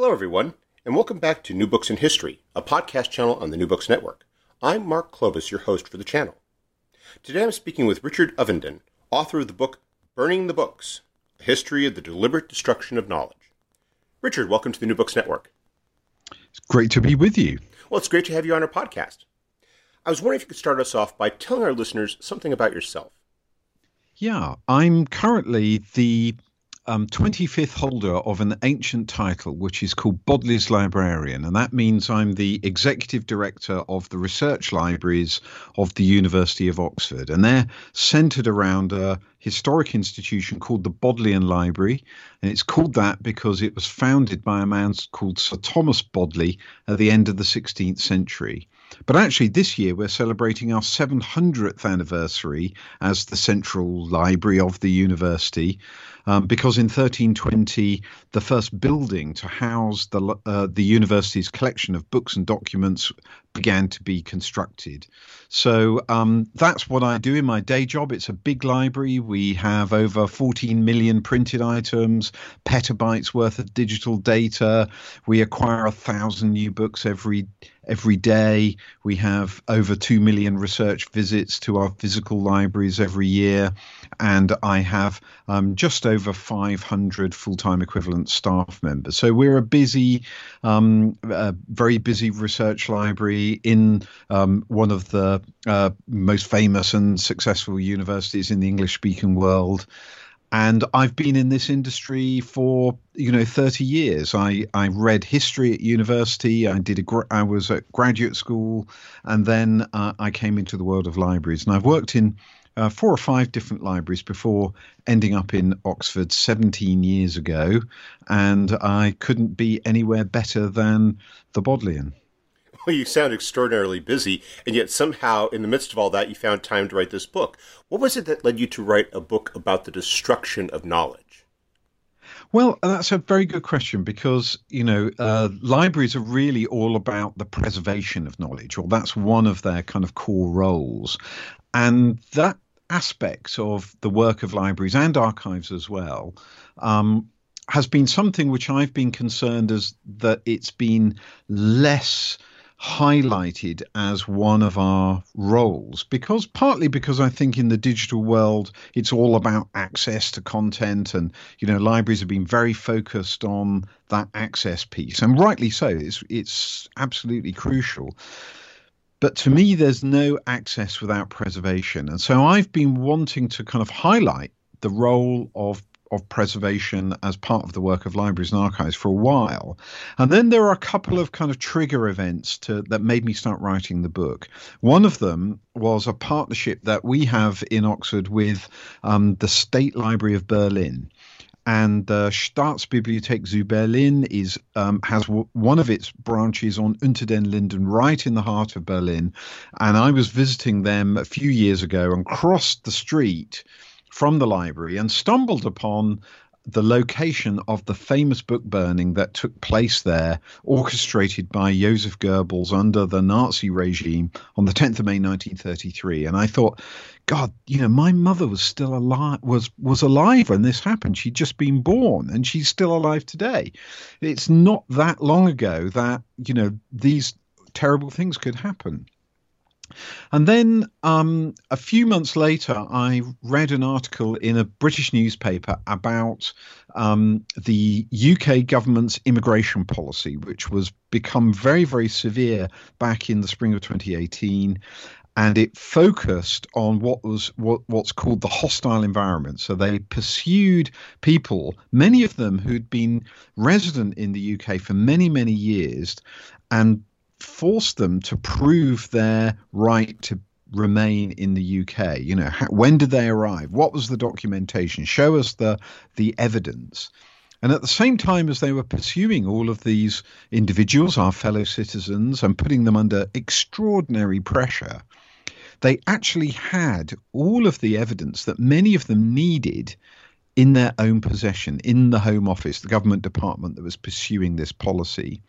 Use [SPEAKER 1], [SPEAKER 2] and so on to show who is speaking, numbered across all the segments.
[SPEAKER 1] Hello, everyone, and welcome back to New Books in History, a podcast channel on the New Books Network. I'm Mark Clovis, your host for the channel. Today I'm speaking with Richard Ovenden, author of the book Burning the Books A History of the Deliberate Destruction of Knowledge. Richard, welcome to the New Books Network.
[SPEAKER 2] It's great to be with you.
[SPEAKER 1] Well, it's great to have you on our podcast. I was wondering if you could start us off by telling our listeners something about yourself.
[SPEAKER 2] Yeah, I'm currently the um, 25th holder of an ancient title, which is called Bodley's Librarian. And that means I'm the executive director of the research libraries of the University of Oxford. And they're centered around a historic institution called the Bodleian Library. And it's called that because it was founded by a man called Sir Thomas Bodley at the end of the 16th century. But actually, this year we're celebrating our 700th anniversary as the central library of the university, um, because in 1320 the first building to house the uh, the university's collection of books and documents began to be constructed. So um, that's what I do in my day job. It's a big library. We have over 14 million printed items, petabytes worth of digital data. We acquire a thousand new books every every day. We have over 2 million research visits to our physical libraries every year. And I have um, just over 500 full time equivalent staff members. So we're a busy, um, a very busy research library in um, one of the uh, most famous and successful universities in the English speaking world and I've been in this industry for you know 30 years. I I read history at university. I did a I was at graduate school, and then uh, I came into the world of libraries. And I've worked in uh, four or five different libraries before ending up in Oxford 17 years ago, and I couldn't be anywhere better than the Bodleian.
[SPEAKER 1] Well, you sound extraordinarily busy, and yet somehow, in the midst of all that, you found time to write this book. What was it that led you to write a book about the destruction of knowledge?
[SPEAKER 2] Well, that's a very good question because, you know, uh, libraries are really all about the preservation of knowledge, or that's one of their kind of core roles. And that aspect of the work of libraries and archives as well um, has been something which I've been concerned as that it's been less highlighted as one of our roles because partly because I think in the digital world it's all about access to content and you know libraries have been very focused on that access piece and rightly so it's it's absolutely crucial. But to me there's no access without preservation and so I've been wanting to kind of highlight the role of of preservation as part of the work of libraries and archives for a while. And then there are a couple of kind of trigger events to, that made me start writing the book. One of them was a partnership that we have in Oxford with um, the State Library of Berlin and the Staatsbibliothek zu Berlin is um, has w- one of its branches on Unter den Linden, right in the heart of Berlin. And I was visiting them a few years ago and crossed the street from the library and stumbled upon the location of the famous book burning that took place there, orchestrated by Joseph Goebbels under the Nazi regime on the 10th of May 1933. And I thought, God, you know, my mother was still alive was was alive when this happened. She'd just been born, and she's still alive today. It's not that long ago that you know these terrible things could happen. And then um, a few months later, I read an article in a British newspaper about um, the UK government's immigration policy, which was become very, very severe back in the spring of 2018 and it focused on what was what, what's called the hostile environment. So they pursued people, many of them who'd been resident in the UK for many, many years, and force them to prove their right to remain in the UK? You know, how, when did they arrive? What was the documentation? Show us the the evidence. And at the same time as they were pursuing all of these individuals, our fellow citizens, and putting them under extraordinary pressure, they actually had all of the evidence that many of them needed in their own possession, in the Home Office, the government department that was pursuing this policy.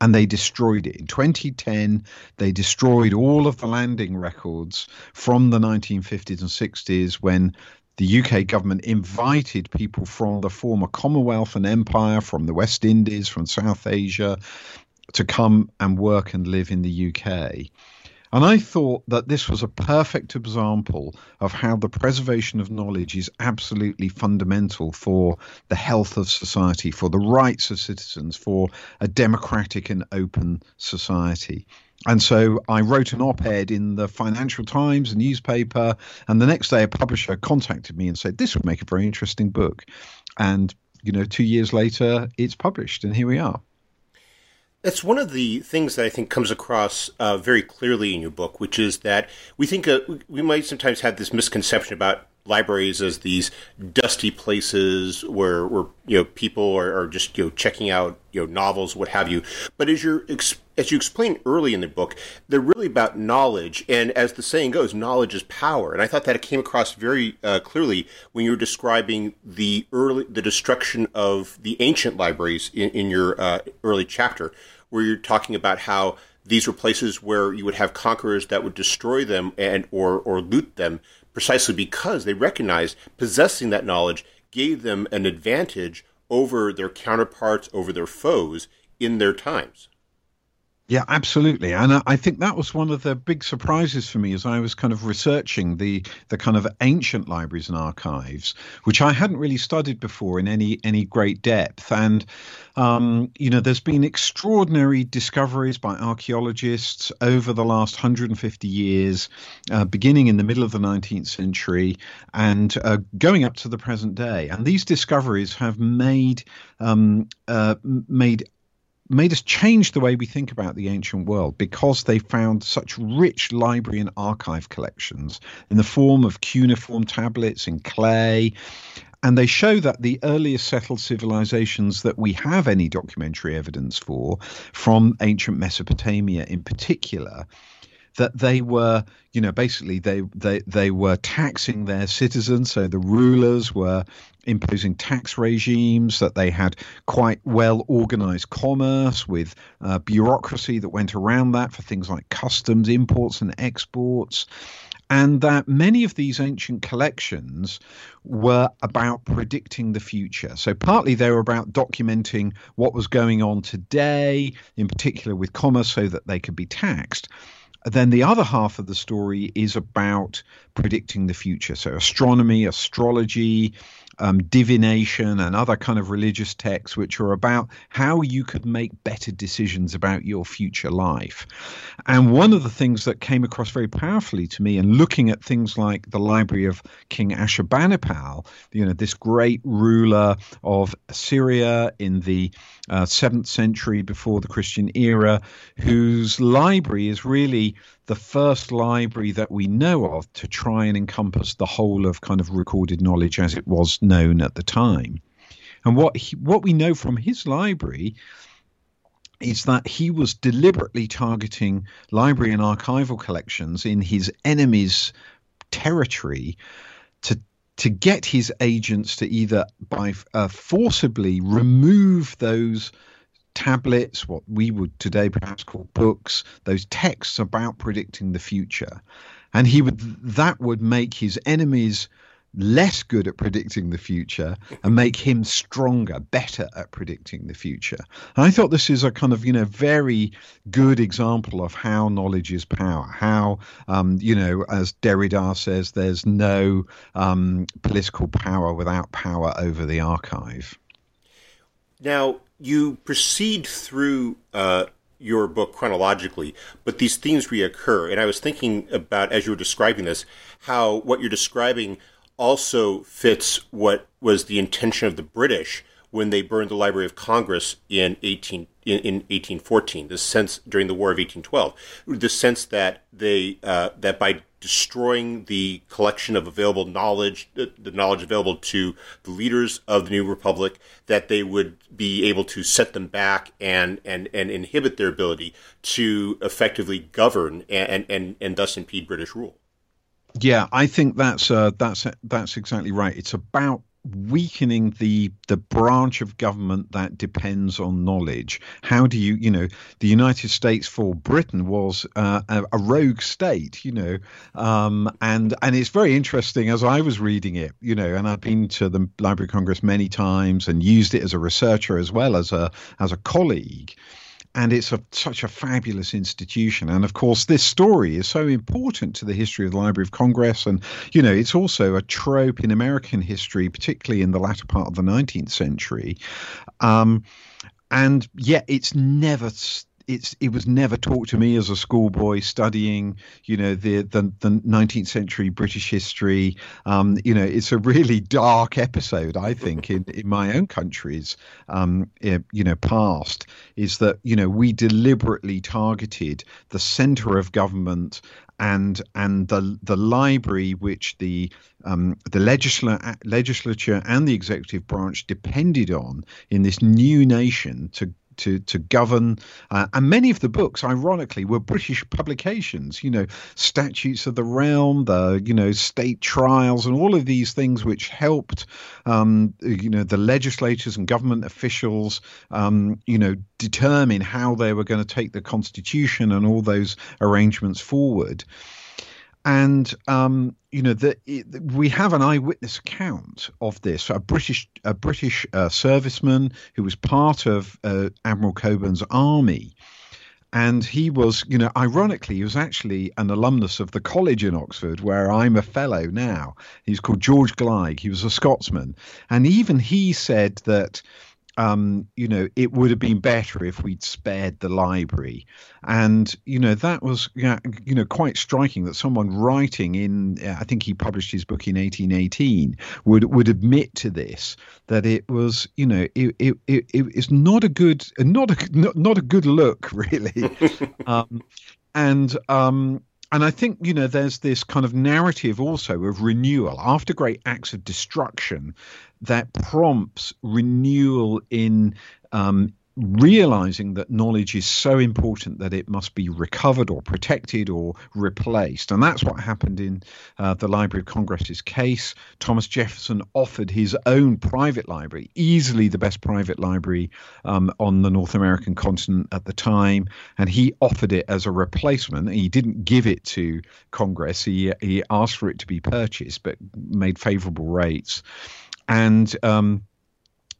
[SPEAKER 2] And they destroyed it. In 2010, they destroyed all of the landing records from the 1950s and 60s when the UK government invited people from the former Commonwealth and Empire, from the West Indies, from South Asia, to come and work and live in the UK. And I thought that this was a perfect example of how the preservation of knowledge is absolutely fundamental for the health of society, for the rights of citizens, for a democratic and open society. And so I wrote an op ed in the Financial Times, a newspaper, and the next day a publisher contacted me and said, This would make a very interesting book. And, you know, two years later, it's published, and here we are.
[SPEAKER 1] That's one of the things that I think comes across uh, very clearly in your book, which is that we think uh, we might sometimes have this misconception about libraries as these dusty places where, where you know people are, are, just you know checking out you know novels, what have you. But as you as you explain early in the book, they're really about knowledge, and as the saying goes, knowledge is power. And I thought that it came across very uh, clearly when you were describing the early the destruction of the ancient libraries in, in your uh, early chapter where you're talking about how these were places where you would have conquerors that would destroy them and or or loot them precisely because they recognized possessing that knowledge gave them an advantage over their counterparts, over their foes in their times.
[SPEAKER 2] Yeah, absolutely, and I think that was one of the big surprises for me as I was kind of researching the the kind of ancient libraries and archives, which I hadn't really studied before in any any great depth. And um, you know, there's been extraordinary discoveries by archaeologists over the last 150 years, uh, beginning in the middle of the 19th century and uh, going up to the present day. And these discoveries have made um, uh, made made us change the way we think about the ancient world because they found such rich library and archive collections in the form of cuneiform tablets in clay. And they show that the earliest settled civilizations that we have any documentary evidence for, from ancient Mesopotamia in particular, that they were, you know, basically they they they were taxing their citizens. So the rulers were imposing tax regimes. That they had quite well organized commerce with uh, bureaucracy that went around that for things like customs, imports, and exports. And that many of these ancient collections were about predicting the future. So, partly they were about documenting what was going on today, in particular with commerce, so that they could be taxed then the other half of the story is about predicting the future. So, astronomy, astrology, um, divination and other kind of religious texts, which are about how you could make better decisions about your future life. And one of the things that came across very powerfully to me, and looking at things like the library of King Ashurbanipal, you know, this great ruler of Assyria in the uh, seventh century before the Christian era, whose library is really the first library that we know of to try and encompass the whole of kind of recorded knowledge as it was known at the time. And what he, what we know from his library is that he was deliberately targeting library and archival collections in his enemy's territory to to get his agents to either by uh, forcibly remove those tablets, what we would today perhaps call books, those texts about predicting the future. And he would that would make his enemies less good at predicting the future and make him stronger, better at predicting the future. And I thought this is a kind of, you know, very good example of how knowledge is power. How, um, you know, as Derrida says, there's no um, political power without power over the archive.
[SPEAKER 1] Now, you proceed through uh, your book chronologically, but these themes reoccur. And I was thinking about, as you were describing this, how what you're describing also fits what was the intention of the British when they burned the Library of Congress in 18 in, in 1814. The sense during the War of 1812, the sense that they uh, that by destroying the collection of available knowledge, the, knowledge available to the leaders of the new republic, that they would be able to set them back and and and inhibit their ability to effectively govern and and and thus impede British rule.
[SPEAKER 2] Yeah, I think that's uh, that's that's exactly right. It's about weakening the the branch of government that depends on knowledge. How do you, you know, the United States for Britain was uh, a, a, rogue state, you know, um, and and it's very interesting as I was reading it, you know, and I've been to the Library of Congress many times and used it as a researcher as well as a as a colleague and it's a, such a fabulous institution. And of course, this story is so important to the history of the Library of Congress. And, you know, it's also a trope in American history, particularly in the latter part of the 19th century. Um, and yet, it's never it's it was never taught to me as a schoolboy studying you know the the, the 19th century British history. Um, you know it's a really dark episode I think in, in my own country's um, you know past is that you know we deliberately targeted the center of government and and the the library which the um, the legislature and the executive branch depended on in this new nation to to to govern. Uh, and many of the books, ironically, were British publications. You know, Statutes of the Realm, the you know state trials, and all of these things which helped um, you know the legislators and government officials um, you know determine how they were going to take the constitution and all those arrangements forward and um, you know that we have an eyewitness account of this. A British a British uh, serviceman who was part of uh, Admiral Cockburn's army, and he was, you know, ironically, he was actually an alumnus of the college in Oxford, where I'm a fellow now. He's called George Gleig. He was a Scotsman, and even he said that um, you know, it would have been better if we'd spared the library. And, you know, that was, you know, quite striking that someone writing in, I think he published his book in 1818, would, would admit to this, that it was, you know, it, it, it, it's not a good, not a, not, not a good look, really. um, and, um, and I think you know there's this kind of narrative also of renewal. After great acts of destruction that prompts renewal in um, realizing that knowledge is so important that it must be recovered or protected or replaced. And that's what happened in uh, the Library of Congress's case. Thomas Jefferson offered his own private library, easily the best private library um, on the North American continent at the time. And he offered it as a replacement. He didn't give it to Congress, he, he asked for it to be purchased, but made favorable rates. And um,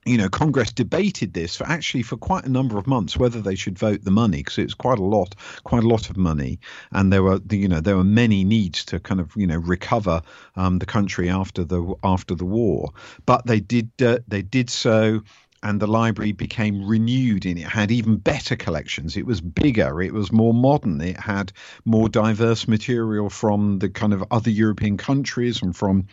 [SPEAKER 2] you know, Congress debated this for actually for quite a number of months whether they should vote the money because it was quite a lot, quite a lot of money, and there were you know there were many needs to kind of you know recover um, the country after the after the war, but they did uh, they did so. And the library became renewed, and it had even better collections. It was bigger, it was more modern, it had more diverse material from the kind of other European countries and from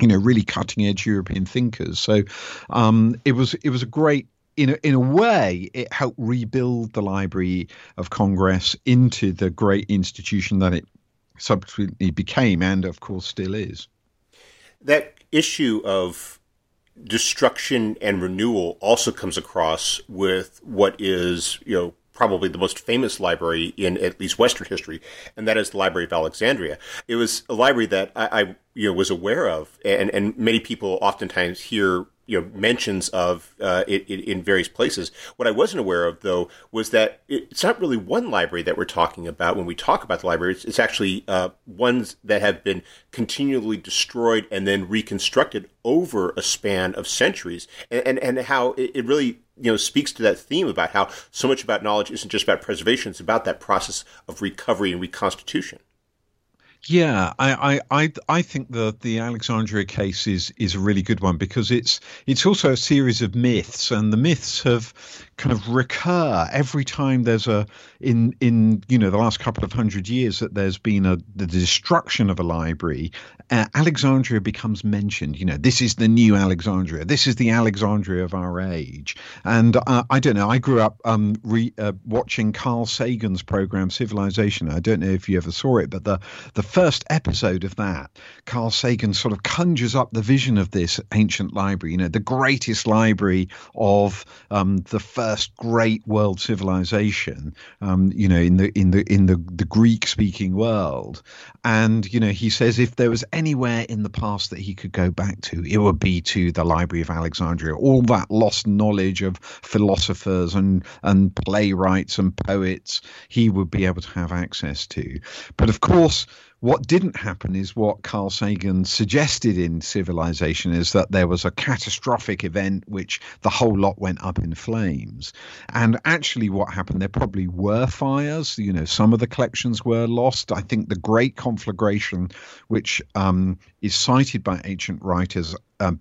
[SPEAKER 2] you know, really cutting edge European thinkers. So um, it was it was a great in a, in a way, it helped rebuild the Library of Congress into the great institution that it subsequently became, and of course still is.
[SPEAKER 1] That issue of destruction and renewal also comes across with what is, you know, probably the most famous library in at least Western history, and that is the Library of Alexandria. It was a library that I, I you know was aware of, and and many people oftentimes hear you know mentions of uh, it, it, in various places. What I wasn't aware of though was that it's not really one library that we're talking about when we talk about the library. It's, it's actually uh, ones that have been continually destroyed and then reconstructed over a span of centuries, and and, and how it, it really you know speaks to that theme about how so much about knowledge isn't just about preservation; it's about that process of recovery and reconstitution.
[SPEAKER 2] Yeah, I, I, I think the the Alexandria case is is a really good one because it's it's also a series of myths, and the myths have kind of recur every time there's a in in you know the last couple of hundred years that there's been a the destruction of a library uh, alexandria becomes mentioned. You know this is the new alexandria. This is the alexandria of our age. And uh, i don't know i grew up um, re, uh, watching carl sagan's program civilization. I don't know if you ever saw it but the the first episode of that carl sagan sort of conjures up the vision of this ancient library you know the greatest library of um, the first great world civilization, um, you know, in the in the in the, the Greek speaking world. And you know, he says if there was anywhere in the past that he could go back to, it would be to the Library of Alexandria. All that lost knowledge of philosophers and and playwrights and poets, he would be able to have access to. But of course what didn't happen is what Carl Sagan suggested in Civilization is that there was a catastrophic event which the whole lot went up in flames. And actually, what happened, there probably were fires. You know, some of the collections were lost. I think the Great Conflagration, which um, is cited by ancient writers, um,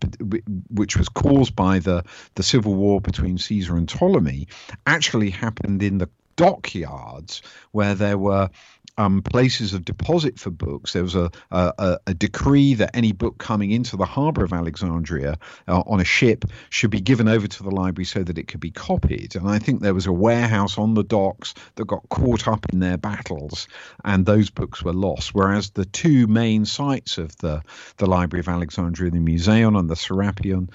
[SPEAKER 2] which was caused by the, the civil war between Caesar and Ptolemy, actually happened in the dockyards where there were um, places of deposit for books. There was a, a, a, decree that any book coming into the harbour of Alexandria uh, on a ship should be given over to the library so that it could be copied. And I think there was a warehouse on the docks that got caught up in their battles, and those books were lost. Whereas the two main sites of the, the Library of Alexandria, the Museion and the Serapeum,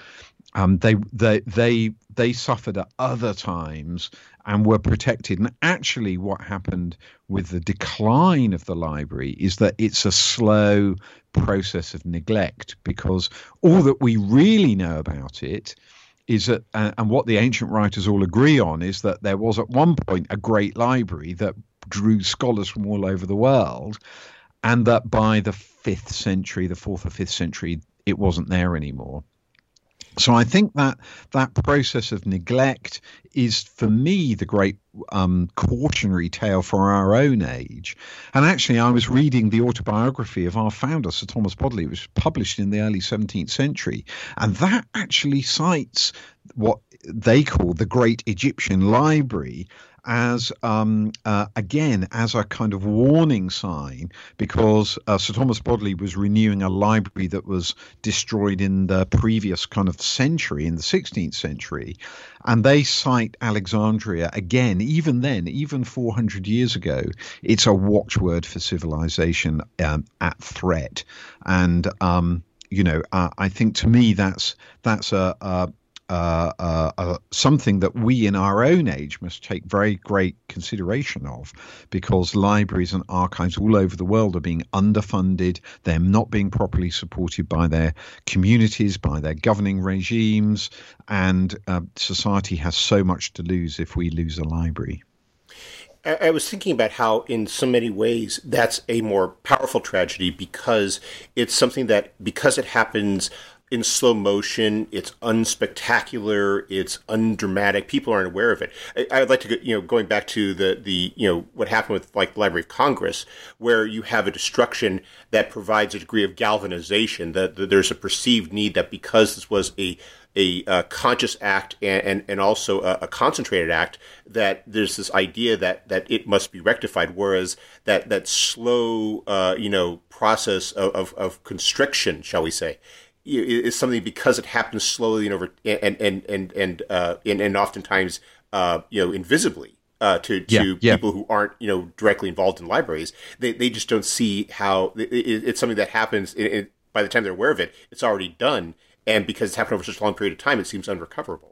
[SPEAKER 2] um, they they they they suffered at other times and were protected. And actually, what happened with the decline of the library is that it's a slow process of neglect because all that we really know about it is that, uh, and what the ancient writers all agree on, is that there was at one point a great library that drew scholars from all over the world, and that by the fifth century, the fourth or fifth century, it wasn't there anymore. So I think that that process of neglect is, for me, the great um, cautionary tale for our own age. And actually, I was reading the autobiography of our founder, Sir Thomas Bodley, which was published in the early 17th century, and that actually cites what they call the Great Egyptian Library as um, uh, again as a kind of warning sign because uh, Sir Thomas Bodley was renewing a library that was destroyed in the previous kind of century in the 16th century. And they cite Alexandria again even then even 400 years ago. It's a watchword for civilization um, at threat. And um, you know, uh, I think to me that's that's a, a, uh, uh, uh, something that we in our own age must take very great consideration of because libraries and archives all over the world are being underfunded. They're not being properly supported by their communities, by their governing regimes, and uh, society has so much to lose if we lose a library.
[SPEAKER 1] I was thinking about how, in so many ways, that's a more powerful tragedy because it's something that, because it happens in slow motion. It's unspectacular. It's undramatic. People aren't aware of it. I, would like to go, you know, going back to the, the, you know, what happened with like the Library of Congress, where you have a destruction that provides a degree of galvanization, that, there's a perceived need that because this was a, a, a conscious act and, and, and also a, a, concentrated act that there's this idea that, that it must be rectified, whereas that, that slow, uh, you know, process of, of, of constriction, shall we say, is something because it happens slowly and over and and and and uh, and, and oftentimes uh, you know invisibly uh, to to yeah, people who aren't you know directly involved in libraries. They they just don't see how it, it's something that happens. It, it, by the time they're aware of it, it's already done, and because it's happened over such a long period of time, it seems unrecoverable.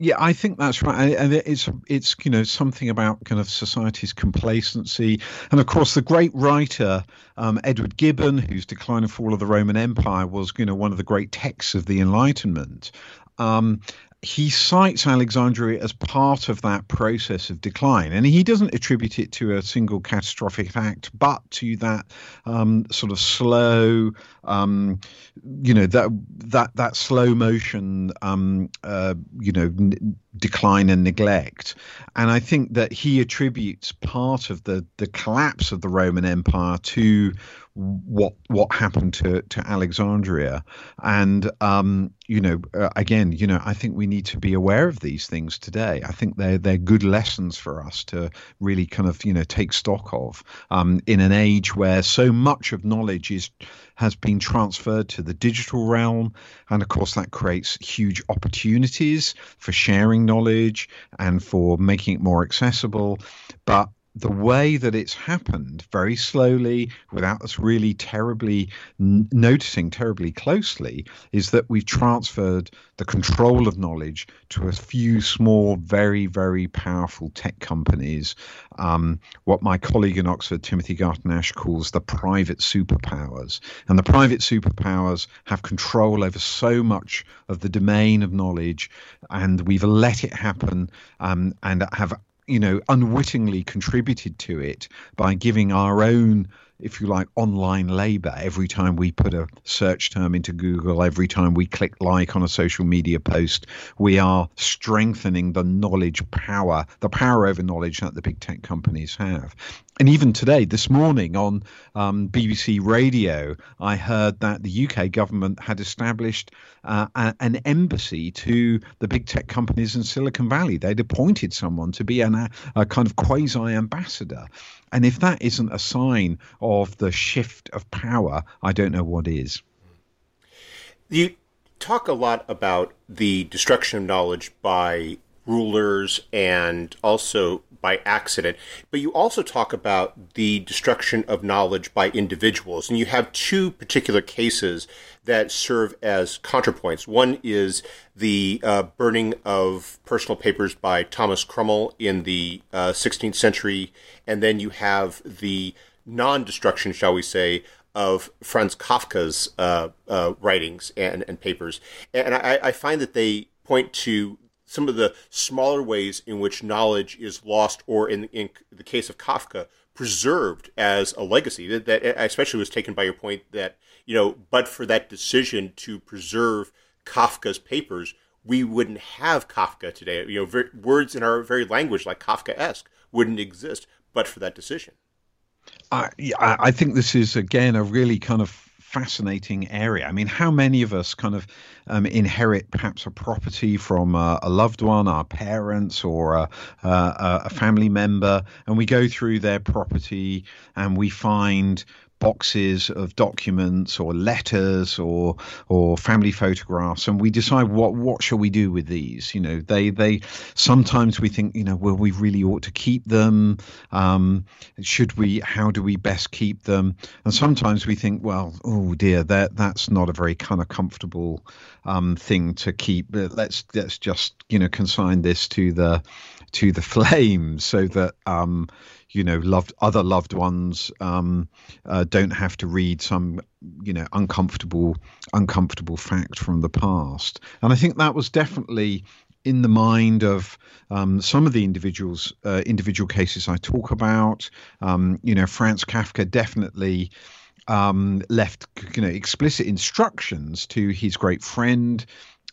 [SPEAKER 2] Yeah, I think that's right, and it's it's you know something about kind of society's complacency, and of course the great writer um, Edward Gibbon, whose Decline and Fall of the Roman Empire was you know one of the great texts of the Enlightenment. Um, he cites Alexandria as part of that process of decline, and he doesn't attribute it to a single catastrophic act, but to that um, sort of slow, um, you know, that that that slow motion, um, uh, you know, n- decline and neglect. And I think that he attributes part of the the collapse of the Roman Empire to what what happened to to Alexandria, and um, you know, uh, again, you know, I think we need to be aware of these things today. I think they're they're good lessons for us to really kind of you know take stock of um, in an age where so much of knowledge is has been transferred to the digital realm, and of course that creates huge opportunities for sharing knowledge and for making it more accessible, but the way that it's happened very slowly without us really terribly n- noticing terribly closely is that we've transferred the control of knowledge to a few small very very powerful tech companies. Um, what my colleague in oxford timothy garton ash calls the private superpowers. And the private superpowers have control over so much of the domain of knowledge and we've let it happen um, and have you know, unwittingly contributed to it by giving our own, if you like, online labor every time we put a search term into Google, every time we click like on a social media post, we are strengthening the knowledge power, the power over knowledge that the big tech companies have. And even today, this morning on um, BBC Radio, I heard that the UK government had established uh, a, an embassy to the big tech companies in Silicon Valley. They'd appointed someone to be an, a, a kind of quasi ambassador. And if that isn't a sign of the shift of power, I don't know what is.
[SPEAKER 1] You talk a lot about the destruction of knowledge by rulers and also by accident, but you also talk about the destruction of knowledge by individuals. And you have two particular cases that serve as contrapoints. One is the uh, burning of personal papers by Thomas Cromwell in the uh, 16th century, and then you have the non destruction, shall we say, of Franz Kafka's uh, uh, writings and, and papers. And I, I find that they point to some of the smaller ways in which knowledge is lost, or in, in the case of Kafka, preserved as a legacy. That, that especially was taken by your point that you know, but for that decision to preserve Kafka's papers, we wouldn't have Kafka today. You know, ver- words in our very language like Kafkaesque wouldn't exist, but for that decision.
[SPEAKER 2] I, I think this is again a really kind of fascinating area. I mean, how many of us kind of um, inherit perhaps a property from a, a loved one, our parents, or a, a, a family member, and we go through their property and we find boxes of documents or letters or or family photographs and we decide what what shall we do with these? You know they they sometimes we think you know well we really ought to keep them. Um, should we how do we best keep them? And sometimes we think well oh dear that that's not a very kind of comfortable um, thing to keep let's let's just you know consign this to the to the flames so that um, you know loved other loved ones um, uh, don't have to read some you know uncomfortable uncomfortable fact from the past. And i think that was definitely in the mind of um, some of the individuals uh, individual cases i talk about. Um, you know franz kafka definitely um, left you know explicit instructions to his great friend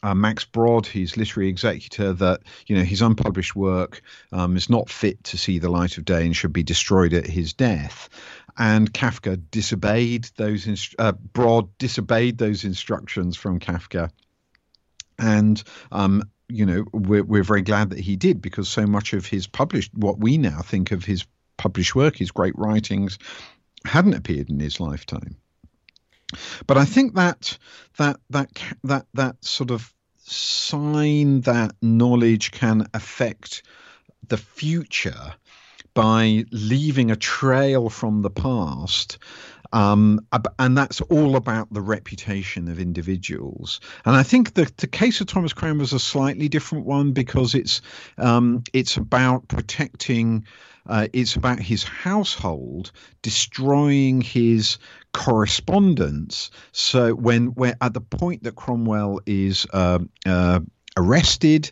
[SPEAKER 2] uh, Max Brod, his literary executor, that you know his unpublished work um, is not fit to see the light of day and should be destroyed at his death. And Kafka disobeyed those. Inst- uh, Brod disobeyed those instructions from Kafka, and um, you know we're we're very glad that he did because so much of his published, what we now think of his published work, his great writings, hadn't appeared in his lifetime. But I think that that that that that sort of sign that knowledge can affect the future by leaving a trail from the past. Um, and that's all about the reputation of individuals. And I think the, the case of Thomas Crown was a slightly different one because it's um, it's about protecting. Uh, it's about his household destroying his correspondence. So when when at the point that Cromwell is uh, uh, arrested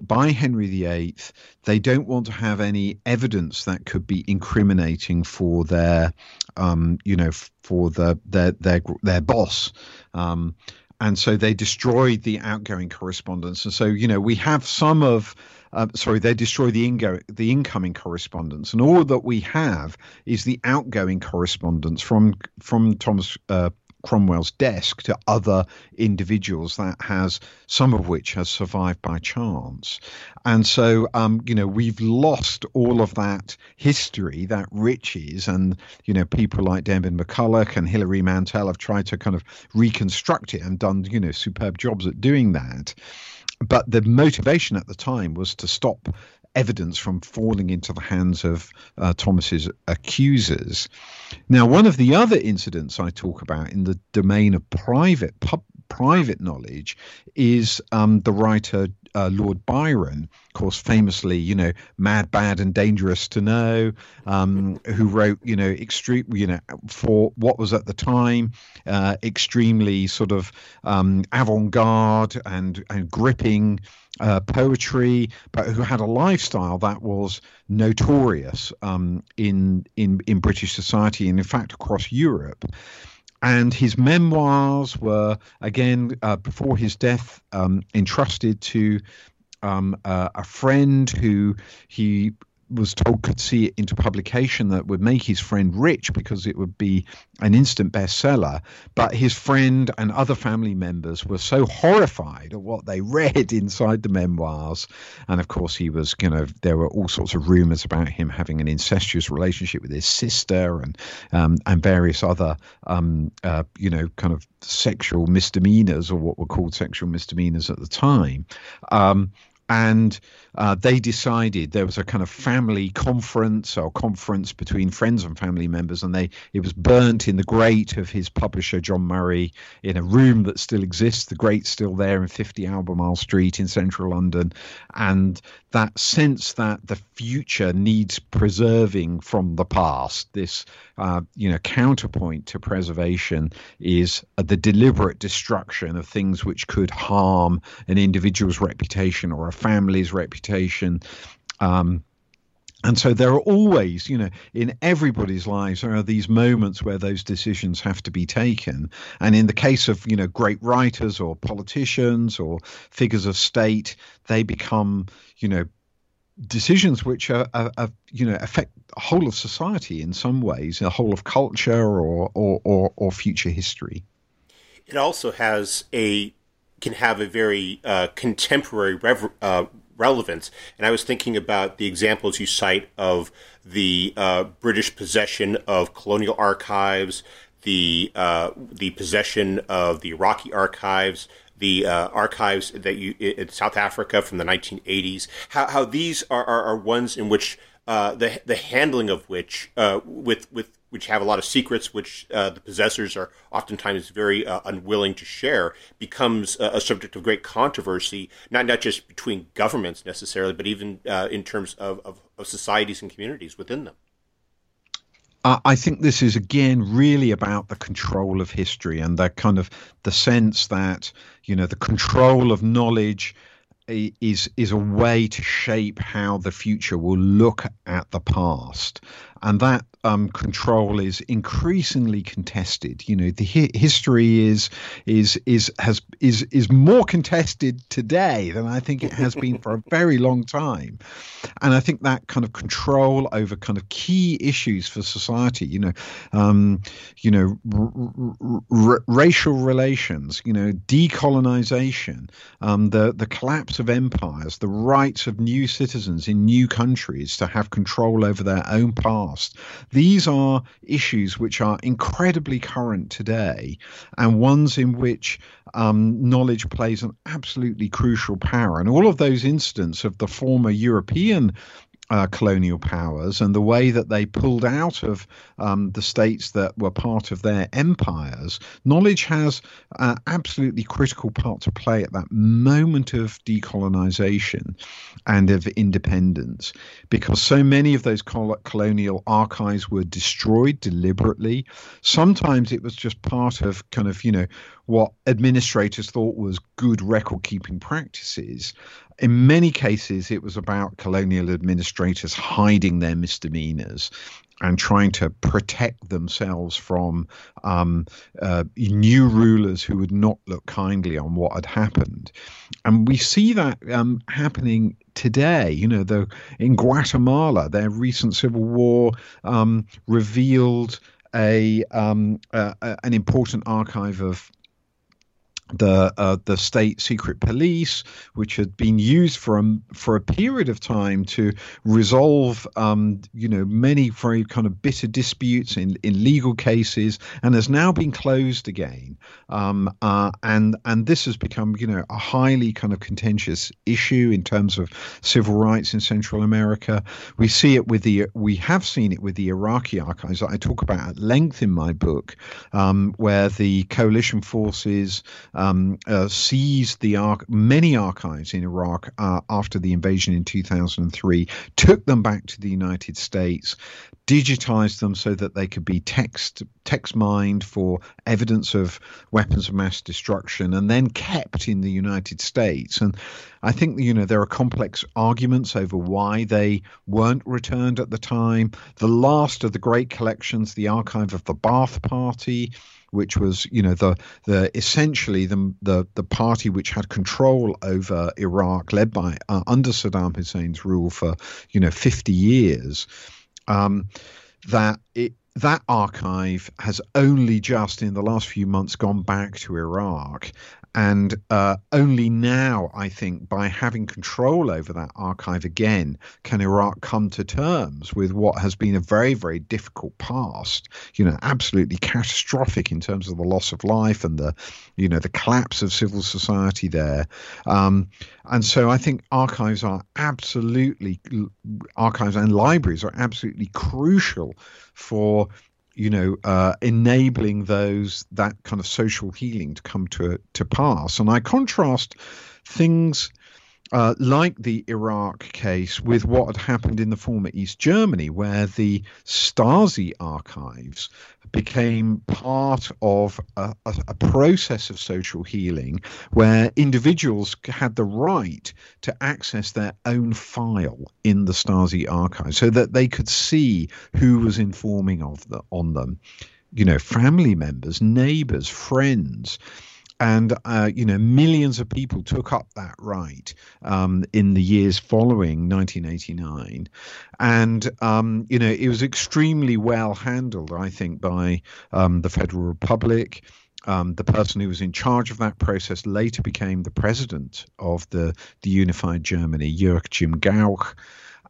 [SPEAKER 2] by Henry VIII, they don't want to have any evidence that could be incriminating for their, um, you know, for the their their their boss. Um, and so they destroyed the outgoing correspondence. And so, you know, we have some of uh, sorry, they destroy the, ingo- the incoming correspondence, and all that we have is the outgoing correspondence from from Thomas uh, Cromwell's desk to other individuals that has some of which has survived by chance. And so, um, you know, we've lost all of that history, that riches, and, you know, people like Diarmaid MacCulloch and Hilary Mantel have tried to kind of reconstruct it and done, you know, superb jobs at doing that. But the motivation at the time was to stop evidence from falling into the hands of uh, Thomas's accusers. Now, one of the other incidents I talk about in the domain of private pub, private knowledge is um, the writer uh, Lord Byron, of course, famously, you know, mad, bad, and dangerous to know, um, who wrote, you know, extreme, you know, for what was at the time uh, extremely sort of um, avant-garde and and gripping uh, poetry, but who had a lifestyle that was notorious um, in in in British society and in fact across Europe. And his memoirs were again uh, before his death um, entrusted to um, uh, a friend who he was told could see it into publication that would make his friend rich because it would be an instant bestseller. But his friend and other family members were so horrified at what they read inside the memoirs. And of course, he was, you know, there were all sorts of rumors about him having an incestuous relationship with his sister and um, and various other, um, uh, you know, kind of sexual misdemeanors or what were called sexual misdemeanors at the time. Um, and uh, they decided there was a kind of family conference or conference between friends and family members, and they it was burnt in the grate of his publisher John Murray in a room that still exists. The grate's still there in 50 Albemarle Street in central London, and that sense that the future needs preserving from the past. This uh, you know counterpoint to preservation is uh, the deliberate destruction of things which could harm an individual's reputation or a family's reputation. Um, and so there are always, you know, in everybody's lives, there are these moments where those decisions have to be taken. And in the case of, you know, great writers or politicians or figures of state, they become, you know, decisions which are, are, are, you know affect the whole of society in some ways, the whole of culture or or, or, or future history.
[SPEAKER 1] It also has a can have a very uh, contemporary uh, relevance. And I was thinking about the examples you cite of the uh, British possession of colonial archives, the uh, the possession of the Iraqi archives, the uh, archives that you in South Africa from the 1980s. How, how these are, are, are ones in which uh, the the handling of which uh, with with which have a lot of secrets, which uh, the possessors are oftentimes very uh, unwilling to share, becomes a, a, subject of great controversy. Not not just between governments necessarily, but even uh, in terms of, of, of societies and communities within them.
[SPEAKER 2] I think this is again really about the control of history and the kind of the sense that you know the control of knowledge is is a way to shape how the future will look at the past and that um, control is increasingly contested. You know, the hi- history is is is has is is more contested today than I think it has been for a very long time, and I think that kind of control over kind of key issues for society. You know, um, you know, r- r- racial relations. You know, decolonization, um, the the collapse of empires, the rights of new citizens in new countries to have control over their own past past. These are issues which are incredibly current today and ones in which um, knowledge plays an absolutely crucial power. And all of those incidents of the former European uh, colonial powers and the way that they pulled out of um, the states that were part of their empires, knowledge has an absolutely critical part to play at that moment of decolonization and of independence, because so many of those colonial archives were destroyed deliberately. Sometimes it was just part of kind of, you know, what administrators thought was good record keeping practices. In many cases, it was about colonial administrators hiding their misdemeanors and trying to protect themselves from um, uh, new rulers who would not look kindly on what had happened. And we see that um, happening today. You know, the, in Guatemala, their recent civil war um, revealed a, um, uh, an important archive of the uh, the state secret police, which had been used for a, for a period of time to resolve, um, you know, many very kind of bitter disputes in, in legal cases, and has now been closed again. Um, uh, and and this has become, you know, a highly kind of contentious issue in terms of civil rights in Central America. We see it with the we have seen it with the Iraqi archives that I talk about at length in my book, um, where the coalition forces um, uh, seized the arch- many archives in Iraq uh, after the invasion in 2003, took them back to the United States, digitized them so that they could be text text mined for evidence of weapons of mass destruction, and then kept in the United States. And I think you know there are complex arguments over why they weren't returned at the time. The last of the great collections, the archive of the Ba'ath Party which was you know the the essentially the the the party which had control over Iraq, led by uh, under Saddam Hussein's rule for you know 50 years. Um, that it that archive has only just in the last few months gone back to Iraq. And uh, only now, I think, by having control over that archive again, can Iraq come to terms with what has been a very, very difficult past. You know, absolutely catastrophic in terms of the loss of life and the, you know, the collapse of civil society there. Um, and so I think archives are absolutely, archives and libraries are absolutely crucial for you know, uh, enabling those that kind of social healing to come to to pass. And I contrast things uh, like the Iraq case with what had happened in the former East Germany, where the Stasi archives became part of a, a, a, process of social healing where individuals had the right to access their own file in the Stasi archive so that they could see who was informing of the, on them. You know, family members, neighbors, friends and uh, you know millions of people took up that right um, in the years following 1989 and um, you know it was extremely well handled i think by um, the federal republic um, the person who was in charge of that process later became the president of the, the unified Germany, Joachim Gauck.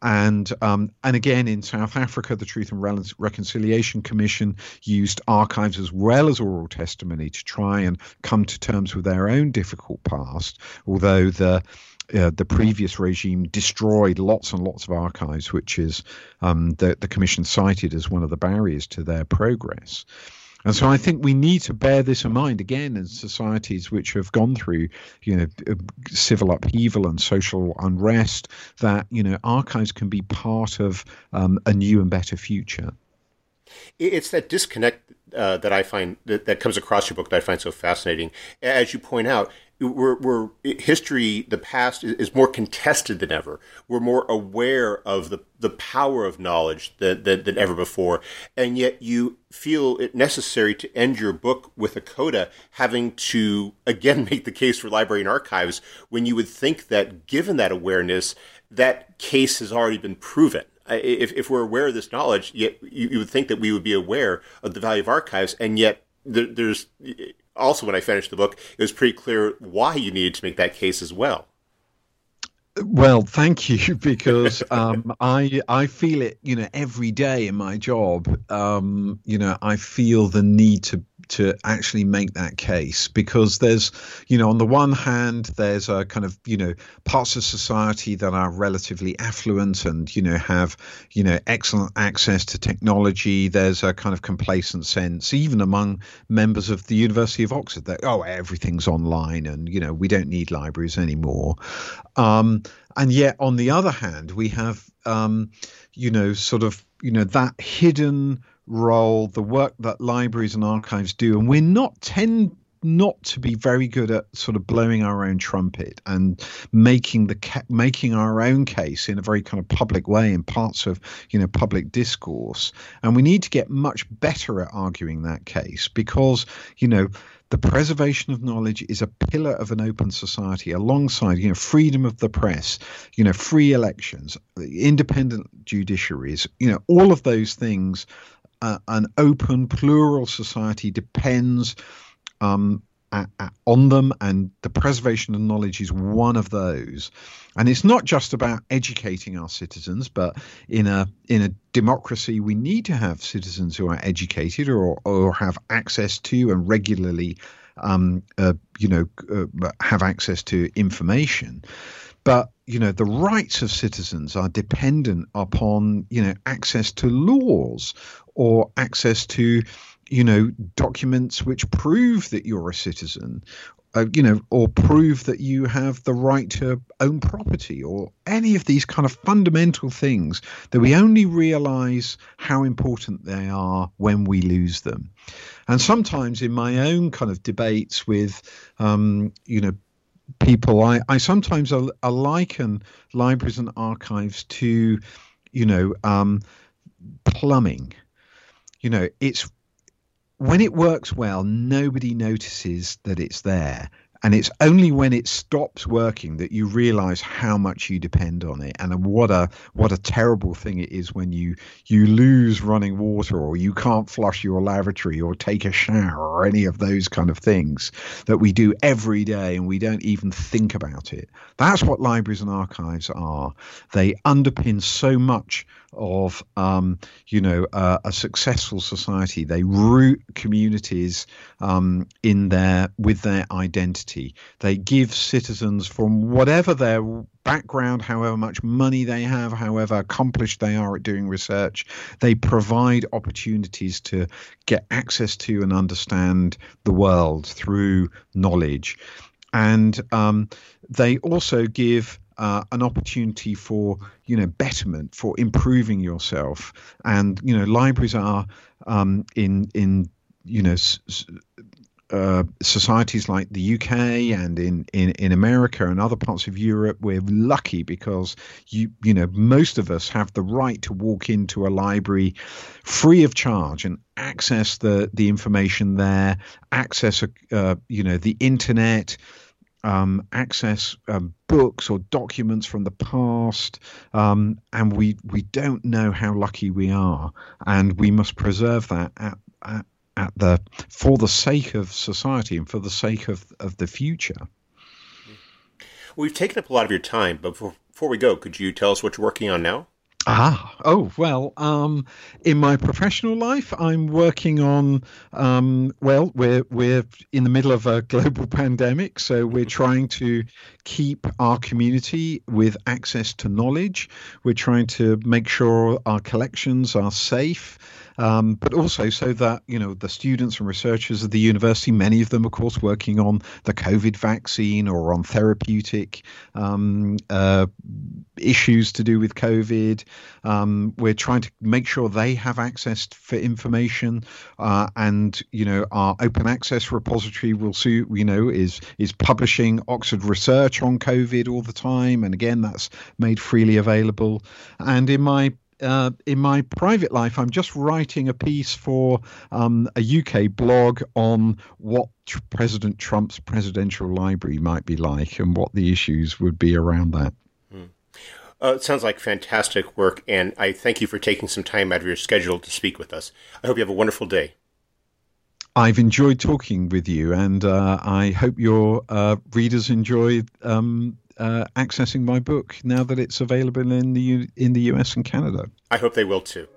[SPEAKER 2] And um, and again in South Africa, the Truth and Reconciliation Commission used archives as well as oral testimony to try and come to terms with their own difficult past. Although the uh, the previous regime destroyed lots and lots of archives, which is um, the, the commission cited as one of the barriers to their progress. And so I think we need to bear this in mind again in societies which have gone through, you know, uh, civil upheaval and social unrest. That you know, archives can be part of um, a new and better future.
[SPEAKER 1] It's that disconnect uh, that I find that, that comes across your book that I find so fascinating. As you point out, we're, we're history, the past is, more contested than ever. We're more aware of the, the power of knowledge than, than, than ever before. And yet you feel it necessary to end your book with a coda having to again make the case for library and archives when you would think that given that awareness, that case has already been proven if, if we're aware of this knowledge, yet you, you, would think that we would be aware of the value of archives, and yet there, there's also when I finished the book, it was pretty clear why you needed to make that case as well.
[SPEAKER 2] Well, thank you, because um, I I feel it, you know, every day in my job. Um, you know, I feel the need to to actually make that case because there's, you know, on the one hand, there's a kind of, you know, parts of society that are relatively affluent and, you know, have, you know, excellent access to technology. There's a kind of complacent sense, even among members of the University of Oxford, that, oh, everything's online and, you know, we don't need libraries anymore. Um, and yet, on the other hand, we have, um, you know, sort of, you know, that hidden role, the work that libraries and archives do, and we're not tend not to be very good at sort of blowing our own trumpet and making the ca- making our own case in a very kind of public way in parts of you know public discourse. And we need to get much better at arguing that case because you know the preservation of knowledge is a pillar of an open society alongside you know freedom of the press you know free elections independent judiciaries you know all of those things uh, an open plural society depends um, on them, and the preservation of knowledge is one of those. And it's not just about educating our citizens, but in a in a democracy, we need to have citizens who are educated or or have access to and regularly, um, uh, you know, uh, have access to information. But you know, the rights of citizens are dependent upon you know access to laws or access to you know, documents which prove that you're a citizen, uh, you know, or prove that you have the right to own property, or any of these kind of fundamental things that we only realize how important they are when we lose them. And sometimes in my own kind of debates with, um, you know, people, I, I sometimes liken libraries and archives to, you know, um, plumbing. You know, it's when it works well, nobody notices that it's there. And it's only when it stops working that you realize how much you depend on it and what a what a terrible thing it is when you you lose running water or you can't flush your lavatory or take a shower or any of those kind of things that we do every day and we don't even think about it. That's what libraries and archives are. They underpin so much of um, you know uh, a successful society. They root communities um, in their with their identity. They give citizens from whatever their background, however much money they have, however accomplished they are at doing research, they provide opportunities to get access to and understand the world through knowledge. And um, they also give uh, an opportunity for you know betterment, for improving yourself. And you know, libraries are um, in in you know. S- uh, societies like the UK and in, in, in America and other parts of Europe, we're lucky because you you know most of us have the right to walk into a library free of charge and access the the information there, access uh, you know the internet, um, access um, books or documents from the past, um, and we we don't know how lucky we are, and we must preserve that at, at, at the for the sake of society and for the sake of, of the future.
[SPEAKER 1] We've taken up a lot of your time, but before, before we go, could you tell us what you're working on now?
[SPEAKER 2] Ah, oh, well, um, in my professional life, I'm working on, um, well, we're, we're in the middle of a global pandemic, so we're trying to keep our community with access to knowledge. We're trying to make sure our collections are safe um, but also so that you know the students and researchers of the university, many of them, of course, working on the COVID vaccine or on therapeutic um, uh, issues to do with COVID. Um, we're trying to make sure they have access for information, uh, and you know our open access repository will see you know is is publishing Oxford research on COVID all the time, and again that's made freely available. And in my uh, in my private life, I'm just writing a piece for um, a UK blog on what President Trump's presidential library might be like and what the issues would be around that. Hmm.
[SPEAKER 1] Uh, it sounds like fantastic work, and I thank you for taking some time out of your schedule to speak with us. I hope you have a wonderful day.
[SPEAKER 2] I've enjoyed talking with you, and uh, I hope your uh, readers enjoy um, uh, accessing my book now that it's available in the U- in the US and Canada.
[SPEAKER 1] I hope they will too.